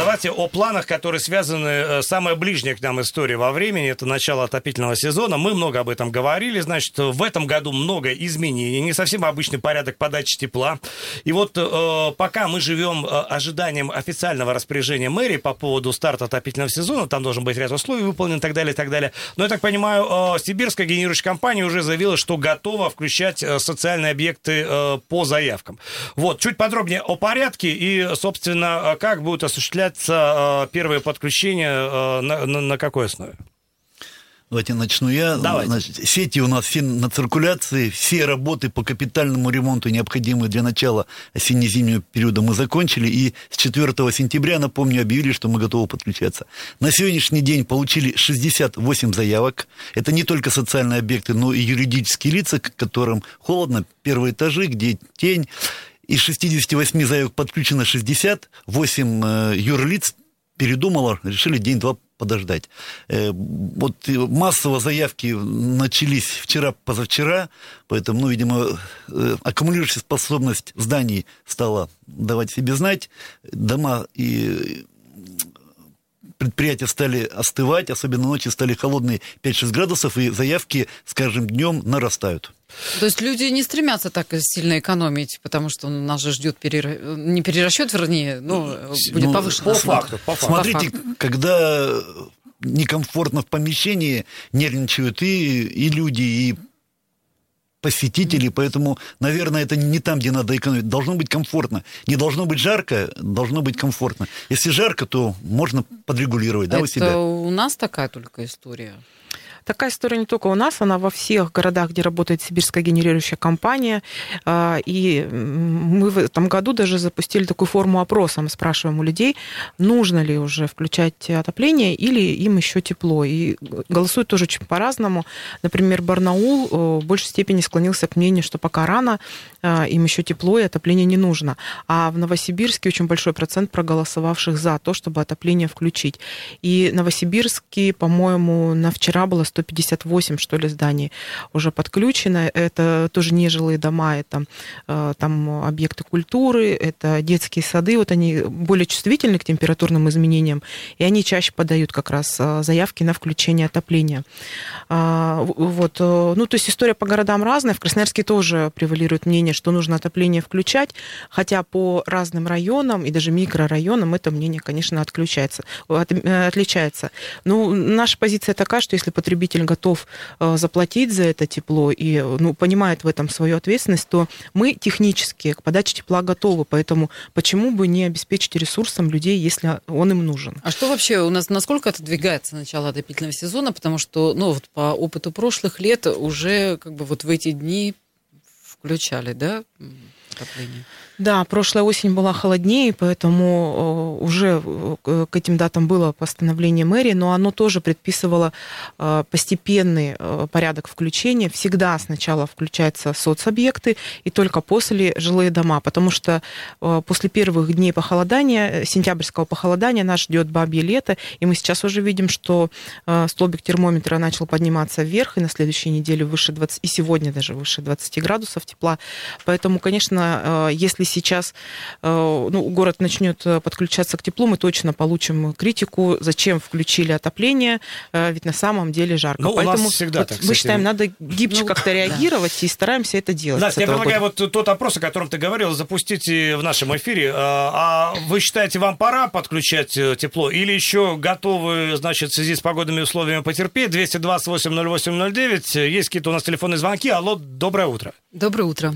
Давайте о планах, которые связаны, э, самая ближняя к нам история во времени, это начало отопительного сезона. Мы много об этом говорили, значит, в этом году много изменений, не совсем обычный порядок подачи тепла. И вот э, пока мы живем э, ожиданием официального распоряжения мэрии по поводу старта отопительного сезона, там должен быть ряд условий выполнен и так далее, и так далее. Но я так понимаю, э, Сибирская генерирующая компания уже заявила, что готова включать э, социальные объекты э, по заявкам. Вот, чуть подробнее о порядке и, собственно, как будет осуществляться осуществляться первое подключение на, на, на какой основе? Давайте начну я. Давайте. Значит, сети у нас все на циркуляции, все работы по капитальному ремонту, необходимые для начала осенне-зимнего периода, мы закончили. И с 4 сентября, напомню, объявили, что мы готовы подключаться. На сегодняшний день получили 68 заявок. Это не только социальные объекты, но и юридические лица, которым холодно, первые этажи, где тень. Из 68 заявок подключено 60, 8 э, юрлиц передумало, решили день-два подождать. Э, вот массово заявки начались вчера-позавчера, поэтому, ну, видимо, э, аккумулирующая способность зданий стала давать себе знать. Дома и предприятия стали остывать, особенно ночью стали холодные 5-6 градусов, и заявки с каждым днем нарастают. То есть люди не стремятся так сильно экономить, потому что нас же ждет перер... не перерасчет, вернее, но будет ну, повышенный. По факту, по факту. Смотрите, по факту. когда некомфортно в помещении нервничают и, и люди, и посетители, поэтому, наверное, это не там, где надо экономить. Должно быть комфортно. Не должно быть жарко, должно быть комфортно. Если жарко, то можно подрегулировать, да, это у себя. у нас такая только история. Такая история не только у нас, она во всех городах, где работает сибирская генерирующая компания. А, и мы в этом году даже запустили такую форму опроса. Мы спрашиваем у людей, нужно ли уже включать отопление или им еще тепло. И голосуют тоже очень по-разному. Например, Барнаул э, в большей степени склонился к мнению, что пока рано, э, им еще тепло и отопление не нужно. А в Новосибирске очень большой процент проголосовавших за то, чтобы отопление включить. И Новосибирске, по-моему, на вчера было 158, что ли, зданий уже подключено. Это тоже нежилые дома, это э, там объекты культуры, это детские сады. Вот они более чувствительны к температурным изменениям, и они чаще подают как раз э, заявки на включение отопления. А, вот. Э, ну, то есть история по городам разная. В Красноярске тоже превалирует мнение, что нужно отопление включать, хотя по разным районам и даже микрорайонам это мнение, конечно, отключается, от, отличается. Ну, наша позиция такая, что если потребитель потребитель готов э, заплатить за это тепло и ну, понимает в этом свою ответственность, то мы технически к подаче тепла готовы. Поэтому почему бы не обеспечить ресурсом людей, если он им нужен? А что вообще у нас, насколько отодвигается начало отопительного сезона? Потому что, ну, вот по опыту прошлых лет уже как бы вот в эти дни включали, да, отопление? Да, прошлая осень была холоднее, поэтому э, уже э, к этим датам было постановление мэрии, но оно тоже предписывало э, постепенный порядок включения. Всегда сначала включаются соцобъекты и только после жилые дома, потому что после первых дней похолодания, сентябрьского похолодания нас ждет бабье лето, и мы сейчас уже видим, что столбик термометра начал подниматься вверх, и на следующей неделе выше 20, и сегодня даже выше 20 градусов тепла. Поэтому, конечно, если сейчас э, ну, город начнет э, подключаться к теплу, мы точно получим критику, зачем включили отопление, э, ведь на самом деле жарко. Ну, Поэтому всегда вот так, мы считаем, надо гибче ну, как-то реагировать да. и стараемся это делать. Да, я предлагаю года. вот тот опрос, о котором ты говорил, запустить в нашем эфире. А вы считаете, вам пора подключать тепло или еще готовы, значит, в связи с погодными условиями потерпеть? 228 08 09. Есть какие-то у нас телефонные звонки. Алло, доброе утро. Доброе утро.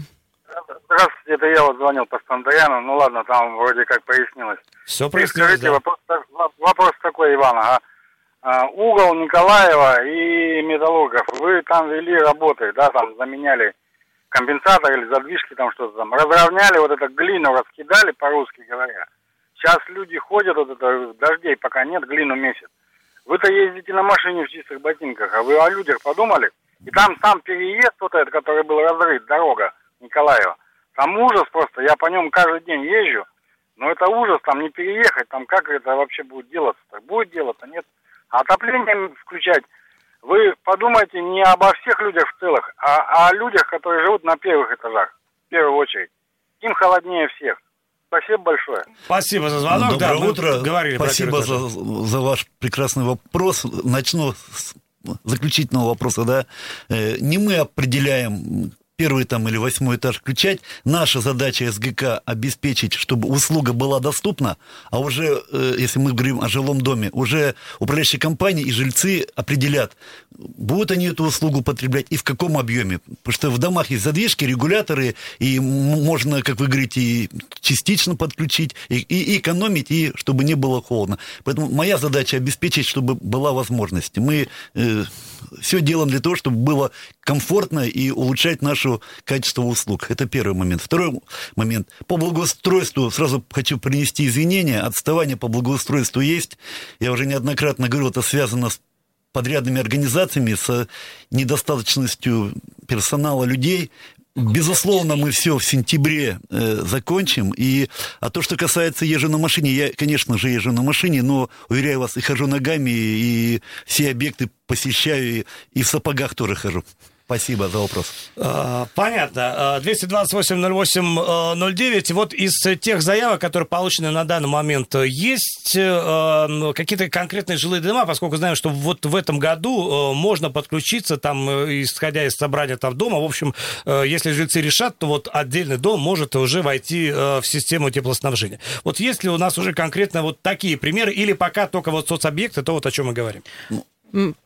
Здравствуйте, это я вот звонил постоянно. Ну ладно, там вроде как прояснилось. Все прояснилось, Скажите, да. вопрос, вопрос такой, Иван. А, а, угол Николаева и Металлургов, вы там вели работы, да, там заменяли компенсатор или задвижки, там что-то там. Разровняли вот эту глину, раскидали, по-русски говоря. Сейчас люди ходят, вот это дождей пока нет, глину месяц. Вы-то ездите на машине в чистых ботинках, а вы о людях подумали? И там сам переезд вот этот, который был разрыт, дорога Николаева. Там ужас просто, я по нем каждый день езжу, но это ужас, там не переехать, там как это вообще будет делаться? Так будет делаться, нет? А отопление включать, вы подумайте не обо всех людях в целых, а о людях, которые живут на первых этажах, в первую очередь. Им холоднее всех. Спасибо большое. Спасибо за звонок. Доброе да, утро. Говорили Спасибо за, за ваш прекрасный вопрос. Начну с заключительного вопроса. Да? Э, Не мы определяем первый там или восьмой этаж включать. Наша задача СГК обеспечить, чтобы услуга была доступна, а уже, э, если мы говорим о жилом доме, уже управляющие компании и жильцы определят, будут они эту услугу потреблять и в каком объеме. Потому что в домах есть задвижки, регуляторы, и можно, как вы говорите, и частично подключить, и, и экономить, и чтобы не было холодно. Поэтому моя задача обеспечить, чтобы была возможность. Мы все делаем для того, чтобы было комфортно и улучшать наше качество услуг. Это первый момент. Второй момент. По благоустройству сразу хочу принести извинения. Отставание по благоустройству есть. Я уже неоднократно говорил, это связано с подрядными организациями, с недостаточностью персонала людей. Безусловно, мы все в сентябре э, закончим. И, а то, что касается езжу на машине, я, конечно же, езжу на машине, но, уверяю вас, и хожу ногами, и все объекты посещаю, и, и в сапогах тоже хожу. Спасибо за вопрос. А, Понятно. А, 228-08-09. Вот из тех заявок, которые получены на данный момент, есть э, ну, какие-то конкретные жилые дома, поскольку знаем, что вот в этом году э, можно подключиться, там, э, исходя из собрания там дома, в общем, э, если жильцы решат, то вот отдельный дом может уже войти э, в систему теплоснабжения. Вот есть ли у нас уже конкретно вот такие примеры, или пока только вот соцобъекты, то вот о чем мы говорим? М,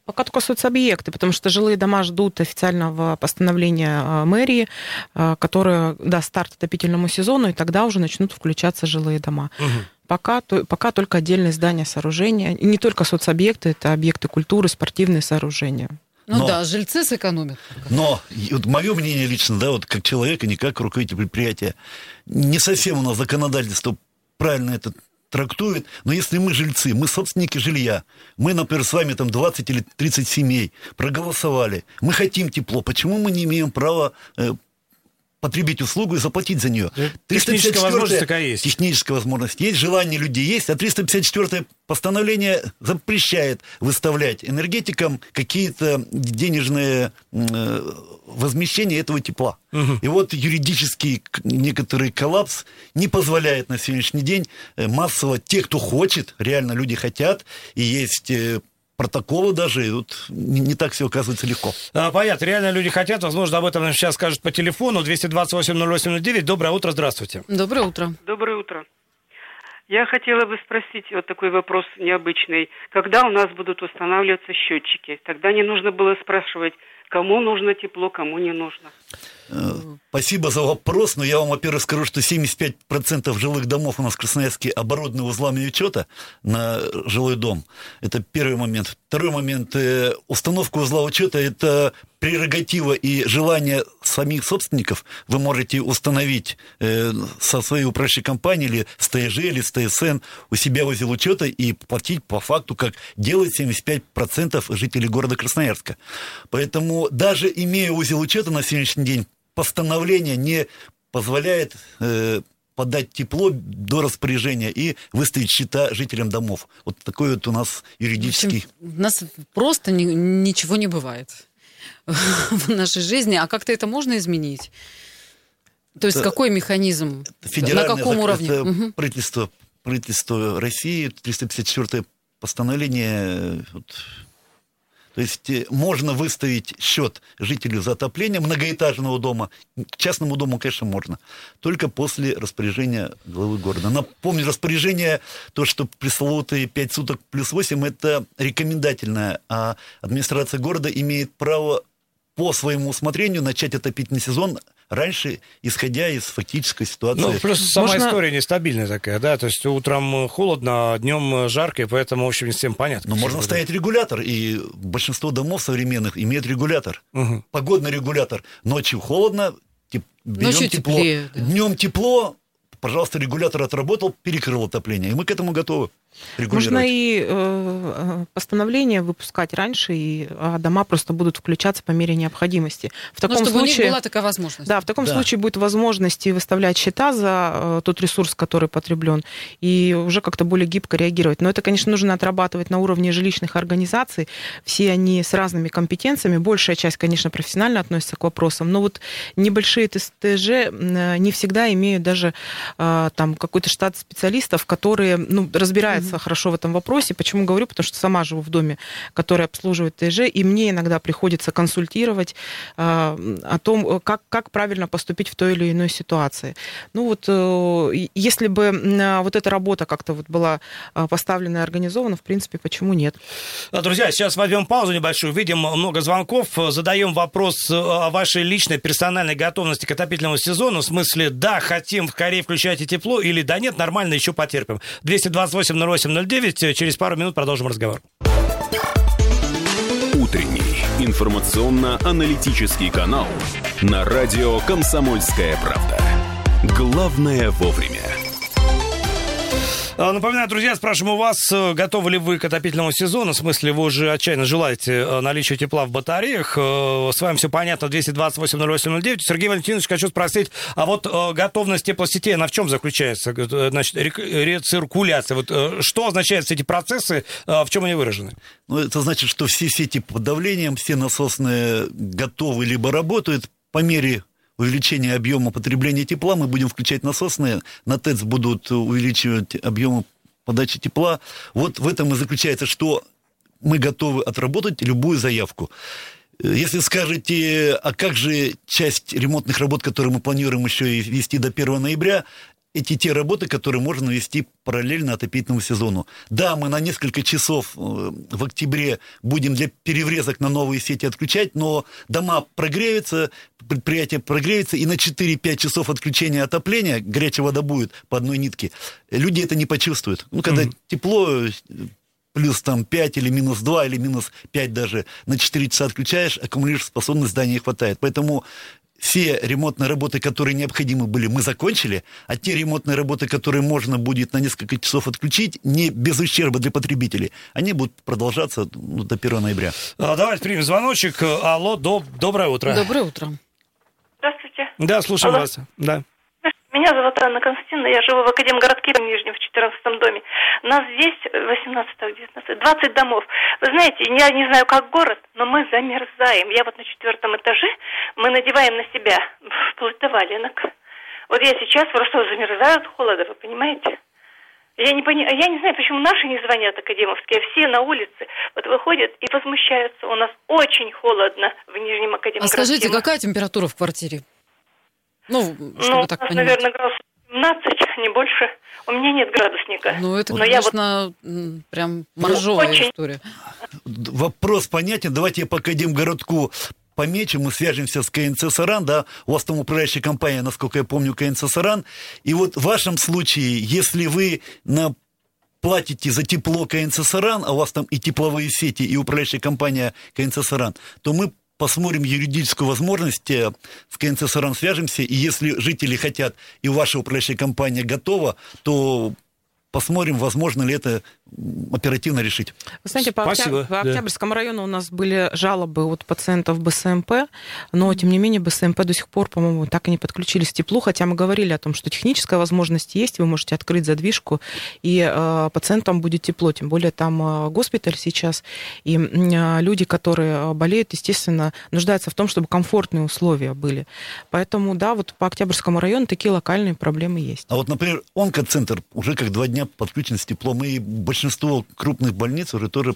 Пока только соцобъекты, потому что жилые дома ждут официального постановления а, мэрии, а, которое даст старт отопительному сезону, и тогда уже начнут включаться жилые дома. Пока, то- пока только отдельные здания, сооружения. И не только соцобъекты, это объекты культуры, спортивные сооружения. Ну Но- да, жильцы сэкономят. Но вот мое мнение лично, да, вот как человека, не как руководитель предприятия, не совсем у нас законодательство правильно это трактует, но если мы жильцы, мы собственники жилья, мы, например, с вами там 20 или 30 семей проголосовали, мы хотим тепло, почему мы не имеем права э, потребить услугу и заплатить за нее? Техническая 354-я возможность такая есть. Техническая возможность есть, желание людей есть, а 354 постановление запрещает выставлять энергетикам какие-то денежные э, возмещения этого тепла. И вот юридический некоторый коллапс не позволяет на сегодняшний день э, массово, те, кто хочет, реально люди хотят, и есть э, протоколы даже, и тут не, не так все оказывается легко. А, Понятно, реально люди хотят, возможно, об этом нам сейчас скажут по телефону 228-08-09. Доброе утро, здравствуйте. Доброе утро. Доброе утро. Я хотела бы спросить вот такой вопрос необычный. Когда у нас будут устанавливаться счетчики? Тогда не нужно было спрашивать, кому нужно тепло, кому не нужно. Э, Спасибо за вопрос, но я вам, во-первых, скажу, что 75% жилых домов у нас в Красноярске оборудованы узлами учета на жилой дом. Это первый момент. Второй момент. э, Установка узла учета – это прерогатива и желание самих собственников. Вы можете установить э, со своей управляющей компании или с ТСЖ, или с ТСН у себя узел учета и платить по факту, как делает 75% жителей города Красноярска. Поэтому даже имея узел учета на сегодняшний день, постановление не позволяет э, подать тепло до распоряжения и выставить счета жителям домов. Вот такой вот у нас В юридический... общем, у нас просто ни- ничего не бывает в нашей жизни. А как-то это можно изменить? То есть Это какой механизм? На каком уровне? это правительство, правительство России, 354 постановление. вот. То есть э, можно выставить счет жителю за отопление многоэтажного дома. К частному дому, конечно, можно. Только после распоряжения главы города. Напомню, распоряжение, то, что пресловутые 5 суток плюс 8, это рекомендательное. А администрация города имеет право по своему усмотрению начать отопительный сезон раньше, исходя из фактической ситуации. Ну, плюс сама Можно- история нестабильная такая, да, то есть утром холодно, а днем жарко, и поэтому, в общем, не всем понятно. Но можно ставить регулятор, и большинство домов современных имеют регулятор. Мгм. Погодный регулятор. Ночью холодно, теп- берем Ночью тепло. теплее, да. Днем тепло, пожалуйста, регулятор отработал, перекрыл отопление. И мы к этому готовы. Можно и э, постановление выпускать раньше, и а дома просто будут включаться по мере необходимости. В таком ну, чтобы случае, у них была такая возможность. Да, в таком да. случае будет возможность и выставлять счета за э, тот ресурс, который потреблен, и уже как-то более гибко реагировать. Но это, конечно, нужно отрабатывать на уровне жилищных организаций. Все они с разными компетенциями. Большая часть, конечно, профессионально относится к вопросам, но вот небольшие ТСТЖ э, не всегда имеют даже э, там какой-то штат специалистов, которые ну, разбираются mm-hmm. хорошо в этом вопросе. Почему говорю? Потому что сама живу в доме, который обслуживает ТСЖ, и мне иногда приходится консультировать э, о том, как, как правильно поступить в той или иной ситуации. Ну вот, если бы вот эта работа как-то вот была поставлена и организована, в принципе, почему нет? Друзья, сейчас возьмем паузу небольшую, видим много звонков, задаем вопрос о вашей личной персональной готовности к отопительному сезону, в смысле, да, хотим в Корее включайте тепло, или да нет, нормально, еще потерпим. 228-08-09, через пару минут продолжим разговор. Утренний информационно-аналитический канал на радио «Комсомольская правда». Главное вовремя. А, напоминаю, друзья, спрашиваем у вас, э, готовы ли вы к отопительному сезону? В смысле, вы уже отчаянно желаете э, наличия тепла в батареях. Э, с вами все понятно, 228-08-09. Сергей Валентинович, хочу спросить, а вот готовность теплосетей, она в чем заключается? Значит, рециркуляция. Вот что означают все эти процессы, в чем они выражены? Ну, это значит, что все сети под давлением, все насосные готовы либо работают по мере увеличения объема потребления тепла, мы будем включать насосные, на ТЭЦ будут увеличивать объемы подачи тепла. Вот в этом и заключается, что мы готовы отработать любую заявку. Если скажете, а как же часть ремонтных работ, которые мы планируем еще и вести до 1 ноября, эти те работы, которые можно вести параллельно отопительному сезону. Да, мы на несколько часов э, в октябре будем для переврезок на новые сети отключать, но дома прогреются, предприятие прогреется, и на 4-5 часов отключения отопления, горячая вода будет по одной нитке, люди это не почувствуют. Ну, когда mm-hmm. тепло, плюс там 5 или минус 2 или минус 5 даже на 4 часа отключаешь, аккумулируешь способность здания хватает. Поэтому все ремонтные работы, которые необходимы были, мы закончили, а те ремонтные работы, которые можно будет на несколько часов отключить, не без ущерба для потребителей, они будут продолжаться ну, до 1 ноября. А, давайте примем звоночек. Алло, доб- доброе утро. Доброе утро. Здравствуйте. Да, слушаем Алло. вас. Да. Меня зовут Анна Константиновна, я живу в Академгородке в Нижнем, в 14 доме. Нас здесь 18 19 20 домов. Вы знаете, я не знаю, как город, но мы замерзаем. Я вот на четвертом этаже, мы надеваем на себя вплоть до валенок. Вот я сейчас просто замерзаю от холода, вы понимаете? Я не, пони... я не знаю, почему наши не звонят академовские, а все на улице вот выходят и возмущаются. У нас очень холодно в Нижнем Академгородке. А скажите, какая температура в квартире? Ну, чтобы ну, так нас, понимать. наверное, градусов 17, не больше. У меня нет градусника. Ну, это, Но конечно, я вот... прям моржовая Очень. история. Вопрос понятен. Давайте я по Академгородку помечу, мы свяжемся с КНЦ «Саран», да, у вас там управляющая компания, насколько я помню, КНЦ «Саран», и вот в вашем случае, если вы на платите за тепло КНЦ «Саран», а у вас там и тепловые сети, и управляющая компания КНЦ «Саран», то мы посмотрим юридическую возможность, э, с КНЦ «Саран» свяжемся, и если жители хотят, и ваша управляющая компания готова, то посмотрим, возможно ли это оперативно решить. Вы знаете, по, Спасибо, Октяб... по Октябрьскому району у нас были жалобы от пациентов БСМП, но, тем не менее, БСМП до сих пор, по-моему, так и не подключились к теплу, хотя мы говорили о том, что техническая возможность есть, вы можете открыть задвижку, и э, пациентам будет тепло, тем более там э, госпиталь сейчас, и э, люди, которые болеют, естественно, нуждаются в том, чтобы комфортные условия были. Поэтому, да, вот по Октябрьскому району такие локальные проблемы есть. А вот, например, онкоцентр уже как два дня подключен с теплом, и большинство крупных больниц уже тоже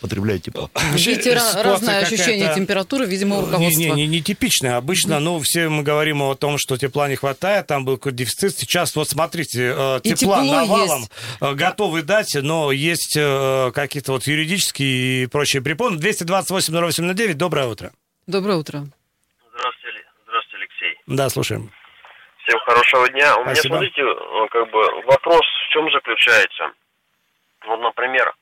потребляют тепло. Видите, разное ощущение температуры, видимо, у руководства. Не, не, не типичное. Обычно, ну, все мы говорим о том, что тепла не хватает, там был какой-то дефицит. Сейчас, вот смотрите, э, тепла навалом есть. Э, готовы дать, но есть э, какие-то вот юридические и прочие препоны. 228 08 доброе утро. Доброе утро. Здравствуйте, здравствуйте, Алексей. Да, слушаем. Всем хорошего дня. У Спасибо. меня, смотрите, как бы вопрос в чем заключается? Вот, например,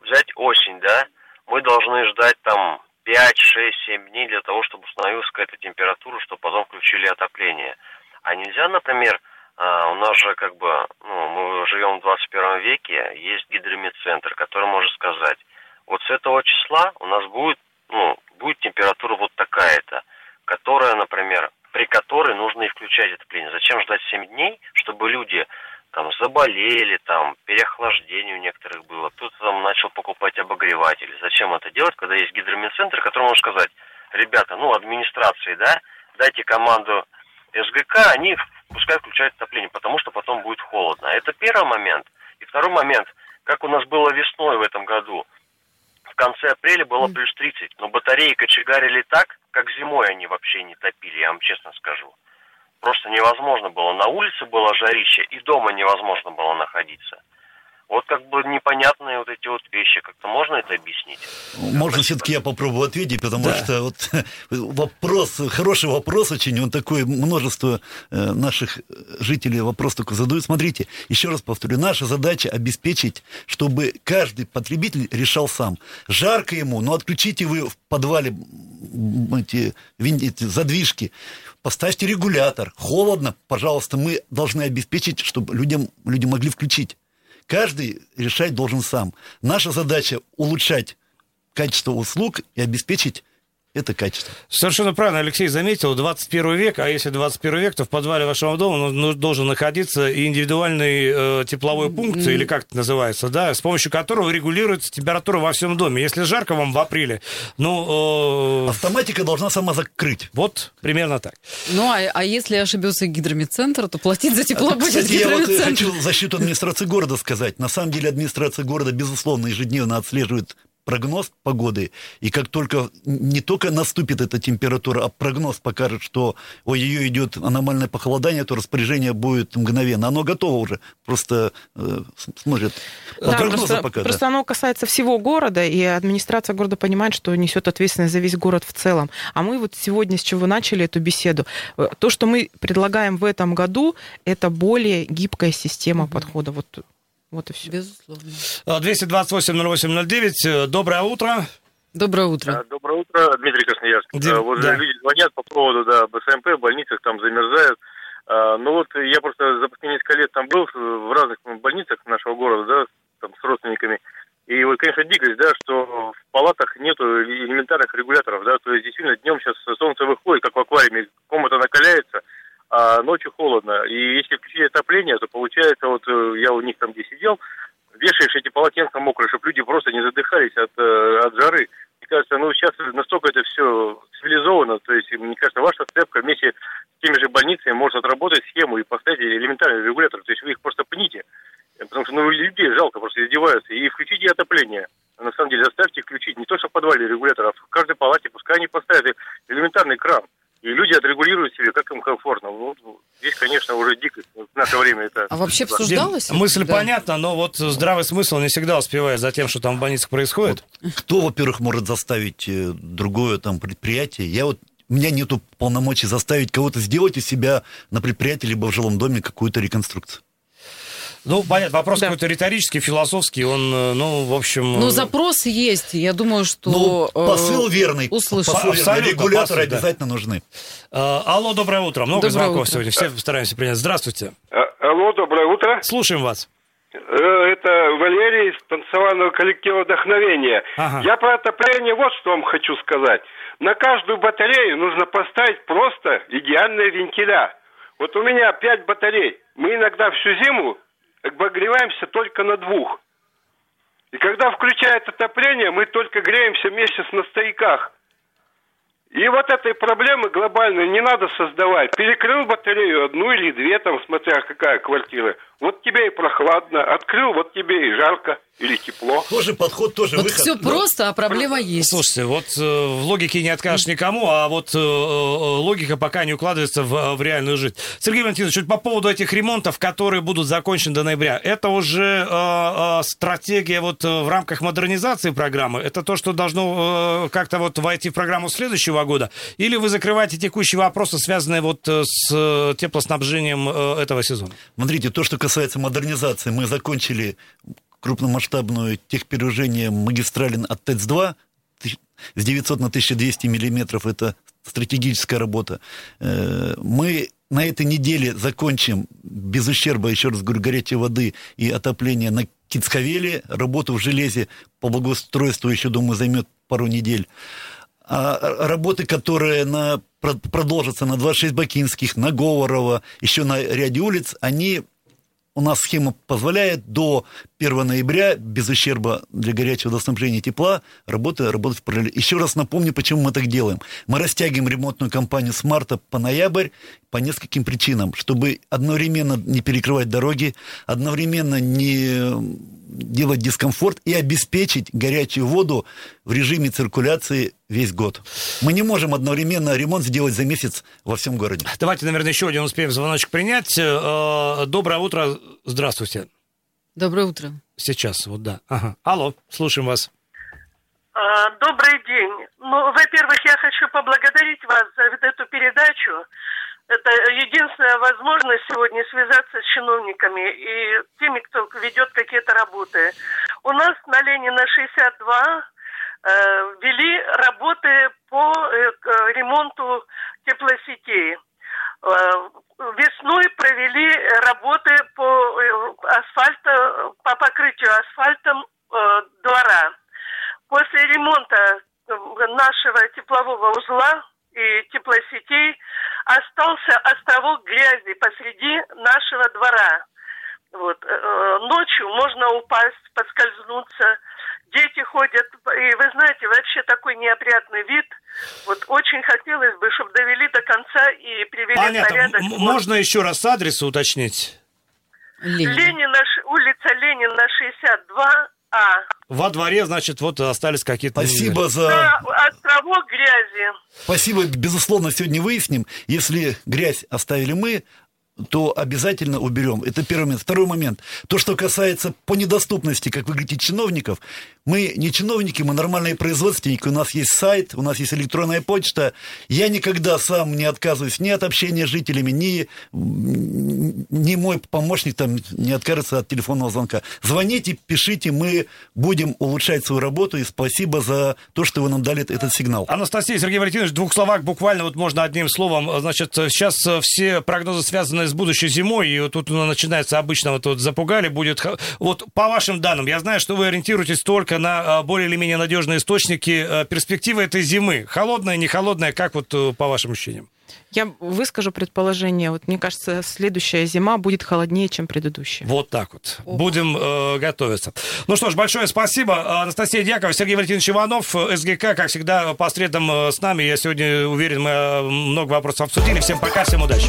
взять осень, да, мы должны ждать там 5, 6, 7 дней для того, чтобы установилась какая-то температура, чтобы потом включили отопление. А нельзя, например, а, у нас же как бы, ну, мы живем в 21 веке, есть гидромедцентр, который может сказать, вот с этого числа у нас будет, ну, будет температура вот такая-то, которая, например, при которой нужно и включать отопление. Зачем ждать 7 дней, чтобы люди там заболели, там переохлаждение у некоторых было, кто-то там начал покупать обогреватели. Зачем это делать, когда есть гидромедцентр, который может сказать, ребята, ну, администрации, да, дайте команду СГК, они пускай включают отопление, потому что потом будет холодно. Это первый момент. И второй момент, как у нас было весной в этом году, в конце апреля было плюс 30, но батареи кочегарили так, как зимой они вообще не топили, я вам честно скажу. Просто невозможно было. На улице было жарище, и дома невозможно было находиться. Вот как бы непонятные вот эти вот вещи. Как-то можно это объяснить? Можно все-таки я попробую ответить, потому да. что вот вопрос, хороший вопрос очень, он такой, множество э, наших жителей вопрос только задают. Смотрите, еще раз повторю, наша задача обеспечить, чтобы каждый потребитель решал сам. Жарко ему, но отключите вы в подвале эти, эти задвижки, поставьте регулятор. Холодно, пожалуйста, мы должны обеспечить, чтобы людям, люди могли включить. Каждый решать должен сам. Наша задача улучшать качество услуг и обеспечить это качество. Совершенно правильно Алексей заметил, 21 век, а если 21 век, то в подвале вашего дома ну, должен находиться индивидуальный э, тепловой пункт, mm. или как это называется, да, с помощью которого регулируется температура во всем доме. Если жарко вам в апреле, ну... Э... Автоматика должна сама закрыть. Вот, примерно так. Ну, а, а если ошибется гидромедцентр, то платить за тепло будет Кстати, я вот хочу защиту администрации города сказать. На самом деле администрация города, безусловно, ежедневно отслеживает прогноз погоды, и как только не только наступит эта температура, а прогноз покажет, что у ее идет аномальное похолодание, то распоряжение будет мгновенно. Оно готово уже, просто э, смотрит. Да, просто, пока, просто да. оно касается всего города, и администрация города понимает, что несет ответственность за весь город в целом. А мы вот сегодня, с чего начали эту беседу, э, то, что мы предлагаем в этом году, это более гибкая система mm-hmm. подхода. Вот вот и все. Безусловно. 228-08-09. Э, доброе утро. Доброе утро. Доброе утро, Дмитрий Красноярск. Дим, вот да. люди звонят по поводу, да, БСМП, в больницах там замерзают. А, ну вот я просто за последние несколько лет там был в разных больницах нашего города, да, там с родственниками. И вот, конечно, дикость, да, что в палатах нету элементарных регуляторов, да, то есть действительно днем сейчас солнце выходит, как в аквариуме, комната накаляется, а ночью холодно. И если включить отопление, то получается, вот э, я у них там где сидел, вешаешь эти полотенца мокрые, чтобы люди просто не задыхались от, э, от жары. Мне кажется, ну сейчас настолько это все цивилизовано, то есть, мне кажется, ваша цепка вместе с теми же больницами может отработать схему и поставить элементарный регулятор, то есть вы их просто пните. Потому что ну, людей жалко, просто издеваются. И включите отопление. На самом деле, заставьте включить не то, что в подвале регулятор, а в каждой палате, пускай они поставят элементарный кран и люди отрегулируют себе, как им комфортно. Ну, здесь, конечно, уже дикость. В наше время это... А вообще обсуждалось? Мысль да. понятна, но вот здравый смысл не всегда успевает за тем, что там в больницах происходит. Вот кто, во-первых, может заставить э, другое там предприятие? Я вот у меня нету полномочий заставить кого-то сделать из себя на предприятии либо в жилом доме какую-то реконструкцию. Ну, понятно, вопрос да. какой-то риторический, философский, он, э, ну, в общем... Ну, запрос есть, я думаю, что... Ну, э, посыл верный. Услышал. Посыл верный. Регуляторы посыл, обязательно да. нужны. А, алло, доброе утро. Много доброе звонков утро. сегодня, все стараемся принять. Здравствуйте. А, алло, доброе утро. Слушаем вас. Это Валерий из танцевального коллектива «Вдохновение». Ага. Я про отопление вот что вам хочу сказать. На каждую батарею нужно поставить просто идеальные вентиля. Вот у меня пять батарей. Мы иногда всю зиму обогреваемся только на двух. И когда включает отопление, мы только греемся месяц на стояках. И вот этой проблемы глобальной не надо создавать. Перекрыл батарею одну или две, там, смотря какая квартира. Вот тебе и прохладно. Открыл, вот тебе и жарко или тепло. Тоже подход, тоже вот выход. все но... просто, а проблема есть. Слушайте, вот э, в логике не откажешь никому, а вот э, э, логика пока не укладывается в, в реальную жизнь. Сергей Валентинович, вот по поводу этих ремонтов, которые будут закончены до ноября, это уже э, э, стратегия вот в рамках модернизации программы? Это то, что должно э, как-то вот войти в программу следующего года? Или вы закрываете текущие вопросы, связанные вот с теплоснабжением э, этого сезона? Смотрите, то, что касается модернизации, мы закончили крупномасштабное техпереложение магистрали от ТЭЦ-2 с 900 на 1200 миллиметров, это стратегическая работа. Э, мы на этой неделе закончим без ущерба, еще раз говорю, горячей воды и отопления на Кицковеле. Работу в железе по благоустройству еще, думаю, займет пару недель. А работы, которые на, продолжатся на 26 Бакинских, на Говорова, еще на ряде улиц, они у нас схема позволяет до 1 ноября без ущерба для горячего водоснабжения тепла работы работать в параллель. Еще раз напомню, почему мы так делаем. Мы растягиваем ремонтную кампанию с марта по ноябрь по нескольким причинам, чтобы одновременно не перекрывать дороги, одновременно не делать дискомфорт и обеспечить горячую воду в режиме циркуляции весь год. Мы не можем одновременно ремонт сделать за месяц во всем городе. Давайте, наверное, еще один успеем звоночек принять. Э, доброе утро. Здравствуйте. Доброе утро. Сейчас, вот да. Ага. Алло, слушаем вас. А, добрый день. Ну, во-первых, я хочу поблагодарить вас за эту передачу. Это единственная возможность сегодня связаться с чиновниками и теми, кто ведет какие-то работы. У нас на Ленина 62 э, вели работы по э, ремонту теплосетей. Э, весной провели работы по э, асфальту, по покрытию асфальтом э, двора. После ремонта нашего теплового узла и теплосетей остался островок грязи посреди нашего двора. Вот. Э, ночью можно упасть, подскользнуться. Дети ходят, и вы знаете, вообще такой неопрятный вид. Вот очень хотелось бы, чтобы довели до конца и привели Понятно. в порядок. М- можно еще раз адрес уточнить? Ленина. Ленина, улица Ленина, 62, а. Во дворе, значит, вот остались какие-то... Спасибо за... Да, островок грязи. Спасибо, безусловно, сегодня выясним. Если грязь оставили мы, то обязательно уберем. Это первый момент. Второй момент. То, что касается по недоступности, как вы говорите, чиновников, мы не чиновники, мы нормальные производственники, у нас есть сайт, у нас есть электронная почта. Я никогда сам не отказываюсь ни от общения с жителями, ни, ни мой помощник там не откажется от телефонного звонка. Звоните, пишите, мы будем улучшать свою работу, и спасибо за то, что вы нам дали этот сигнал. Анастасия, Сергей Валентинович, в двух словах, буквально вот можно одним словом, значит, сейчас все прогнозы связаны с будущей зимой, и вот тут начинается обычно вот, вот запугали, будет... Вот по вашим данным, я знаю, что вы ориентируетесь только на а, более или менее надежные источники. А, перспективы этой зимы, холодная, не холодная, как вот э, по вашим ощущениям? Я выскажу предположение. Вот мне кажется, следующая зима будет холоднее, чем предыдущая. Вот так вот. Ох. Будем э, готовиться. Ну что ж, большое спасибо. Анастасия Дьякова, Сергей Валентинович Иванов, СГК, как всегда, по средам э, с нами. Я сегодня уверен, мы э, много вопросов обсудили. Всем пока, всем удачи.